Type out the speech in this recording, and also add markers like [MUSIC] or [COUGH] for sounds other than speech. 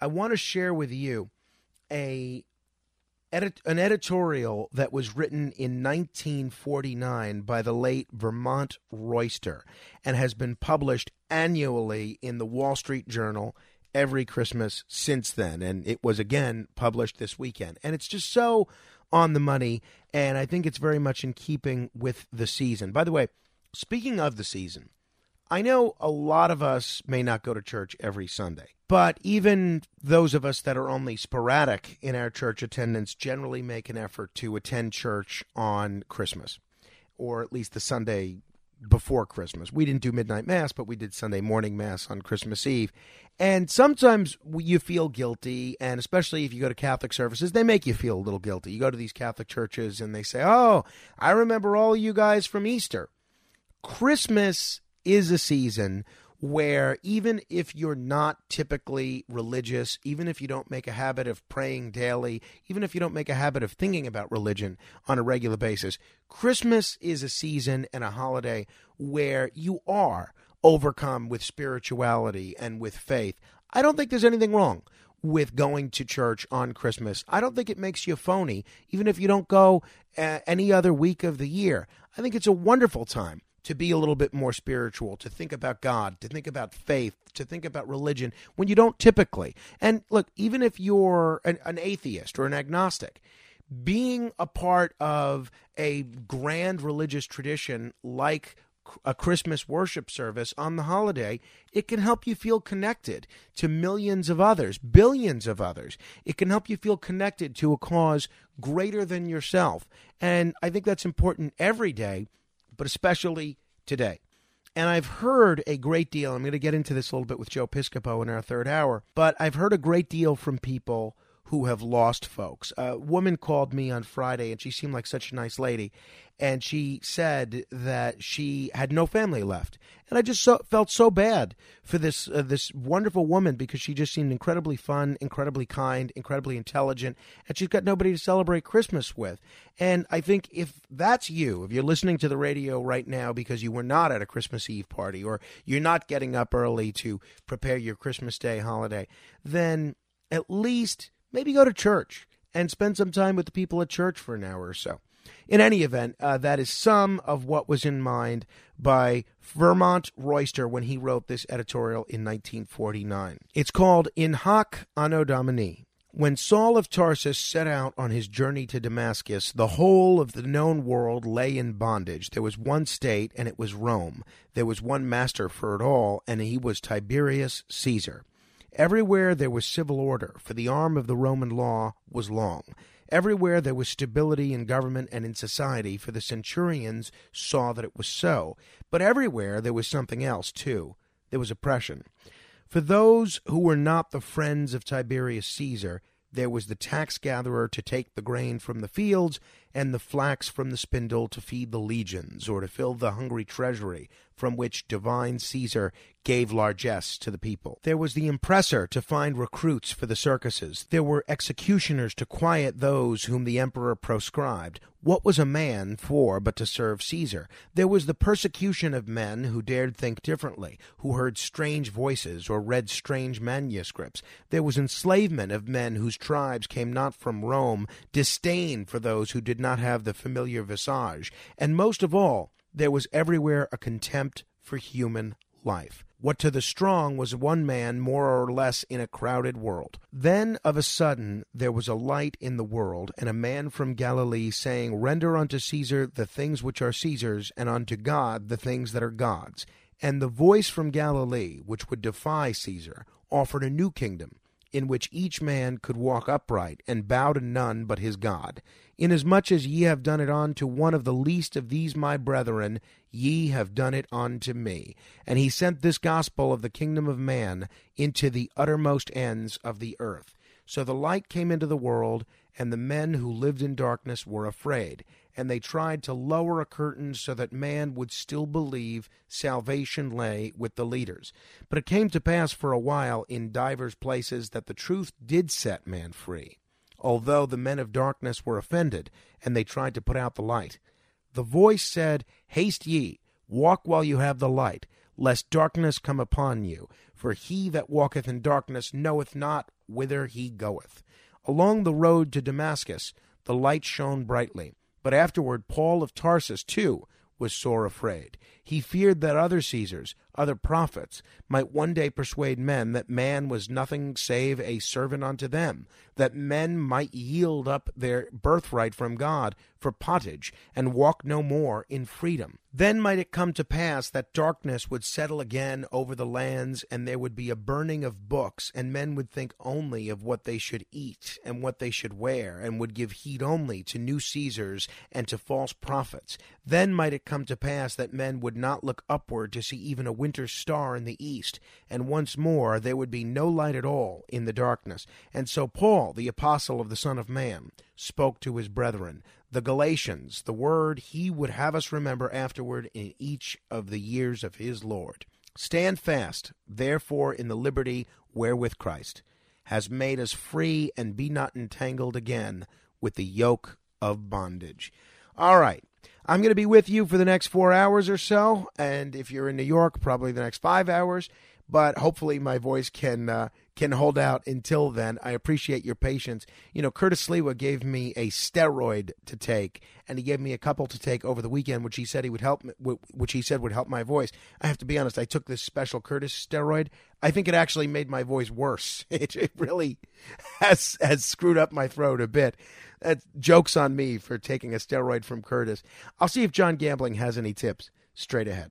I want to share with you a edit, an editorial that was written in 1949 by the late Vermont Royster and has been published annually in the Wall Street Journal every Christmas since then. And it was again published this weekend. And it's just so on the money. And I think it's very much in keeping with the season. By the way, speaking of the season, I know a lot of us may not go to church every Sunday, but even those of us that are only sporadic in our church attendance generally make an effort to attend church on Christmas, or at least the Sunday before Christmas. We didn't do midnight mass, but we did Sunday morning mass on Christmas Eve. And sometimes you feel guilty, and especially if you go to Catholic services, they make you feel a little guilty. You go to these Catholic churches and they say, Oh, I remember all you guys from Easter. Christmas is a season where even if you're not typically religious, even if you don't make a habit of praying daily, even if you don't make a habit of thinking about religion on a regular basis, Christmas is a season and a holiday where you are overcome with spirituality and with faith. I don't think there's anything wrong with going to church on Christmas. I don't think it makes you phony, even if you don't go uh, any other week of the year. I think it's a wonderful time to be a little bit more spiritual, to think about God, to think about faith, to think about religion when you don't typically. And look, even if you're an, an atheist or an agnostic, being a part of a grand religious tradition like a Christmas worship service on the holiday, it can help you feel connected to millions of others, billions of others. It can help you feel connected to a cause greater than yourself. And I think that's important every day but especially today. And I've heard a great deal. I'm going to get into this a little bit with Joe Piscopo in our third hour, but I've heard a great deal from people who have lost folks. A woman called me on Friday, and she seemed like such a nice lady. And she said that she had no family left, and I just so, felt so bad for this uh, this wonderful woman because she just seemed incredibly fun, incredibly kind, incredibly intelligent, and she's got nobody to celebrate Christmas with. And I think if that's you, if you're listening to the radio right now because you were not at a Christmas Eve party or you're not getting up early to prepare your Christmas Day holiday, then at least maybe go to church and spend some time with the people at church for an hour or so. In any event, uh, that is some of what was in mind by Vermont Royster when he wrote this editorial in 1949. It's called In Hoc Anno Domini. When Saul of Tarsus set out on his journey to Damascus, the whole of the known world lay in bondage. There was one state, and it was Rome. There was one master for it all, and he was Tiberius Caesar. Everywhere there was civil order, for the arm of the Roman law was long. Everywhere there was stability in government and in society, for the centurions saw that it was so. But everywhere there was something else, too. There was oppression. For those who were not the friends of Tiberius Caesar, there was the tax gatherer to take the grain from the fields, and the flax from the spindle to feed the legions, or to fill the hungry treasury, from which divine Caesar gave largesse to the people. There was the impressor to find recruits for the circuses. There were executioners to quiet those whom the emperor proscribed. What was a man for but to serve Caesar? There was the persecution of men who dared think differently, who heard strange voices or read strange manuscripts. There was enslavement of men whose tribes came not from Rome, disdain for those who did not have the familiar visage, and most of all, there was everywhere a contempt for human life. What to the strong was one man more or less in a crowded world. Then of a sudden there was a light in the world, and a man from Galilee saying, Render unto Caesar the things which are Caesar's, and unto God the things that are God's. And the voice from Galilee, which would defy Caesar, offered a new kingdom, in which each man could walk upright, and bow to none but his God. Inasmuch as ye have done it unto one of the least of these my brethren, ye have done it unto me. And he sent this gospel of the kingdom of man into the uttermost ends of the earth. So the light came into the world, and the men who lived in darkness were afraid. And they tried to lower a curtain so that man would still believe salvation lay with the leaders. But it came to pass for a while in divers places that the truth did set man free although the men of darkness were offended, and they tried to put out the light. The voice said, Haste ye, walk while you have the light, lest darkness come upon you. For he that walketh in darkness knoweth not whither he goeth. Along the road to Damascus, the light shone brightly. But afterward, Paul of Tarsus, too, was sore afraid. He feared that other Caesars, other prophets, might one day persuade men that man was nothing save a servant unto them, that men might yield up their birthright from God for pottage, and walk no more in freedom. Then might it come to pass that darkness would settle again over the lands, and there would be a burning of books, and men would think only of what they should eat and what they should wear, and would give heed only to new Caesars and to false prophets. Then might it come to pass that men would not look upward to see even a winter star in the east, and once more there would be no light at all in the darkness. And so Paul, the apostle of the Son of Man, spoke to his brethren, the Galatians, the word he would have us remember afterward in each of the years of his Lord. Stand fast, therefore, in the liberty wherewith Christ has made us free, and be not entangled again with the yoke of bondage. All right. I'm going to be with you for the next four hours or so, and if you're in New York, probably the next five hours. But hopefully, my voice can uh, can hold out until then. I appreciate your patience. You know, Curtis Sliwa gave me a steroid to take, and he gave me a couple to take over the weekend, which he said he would help, which he said would help my voice. I have to be honest. I took this special Curtis steroid. I think it actually made my voice worse. [LAUGHS] It, it really has has screwed up my throat a bit. Jokes on me for taking a steroid from Curtis. I'll see if John Gambling has any tips straight ahead.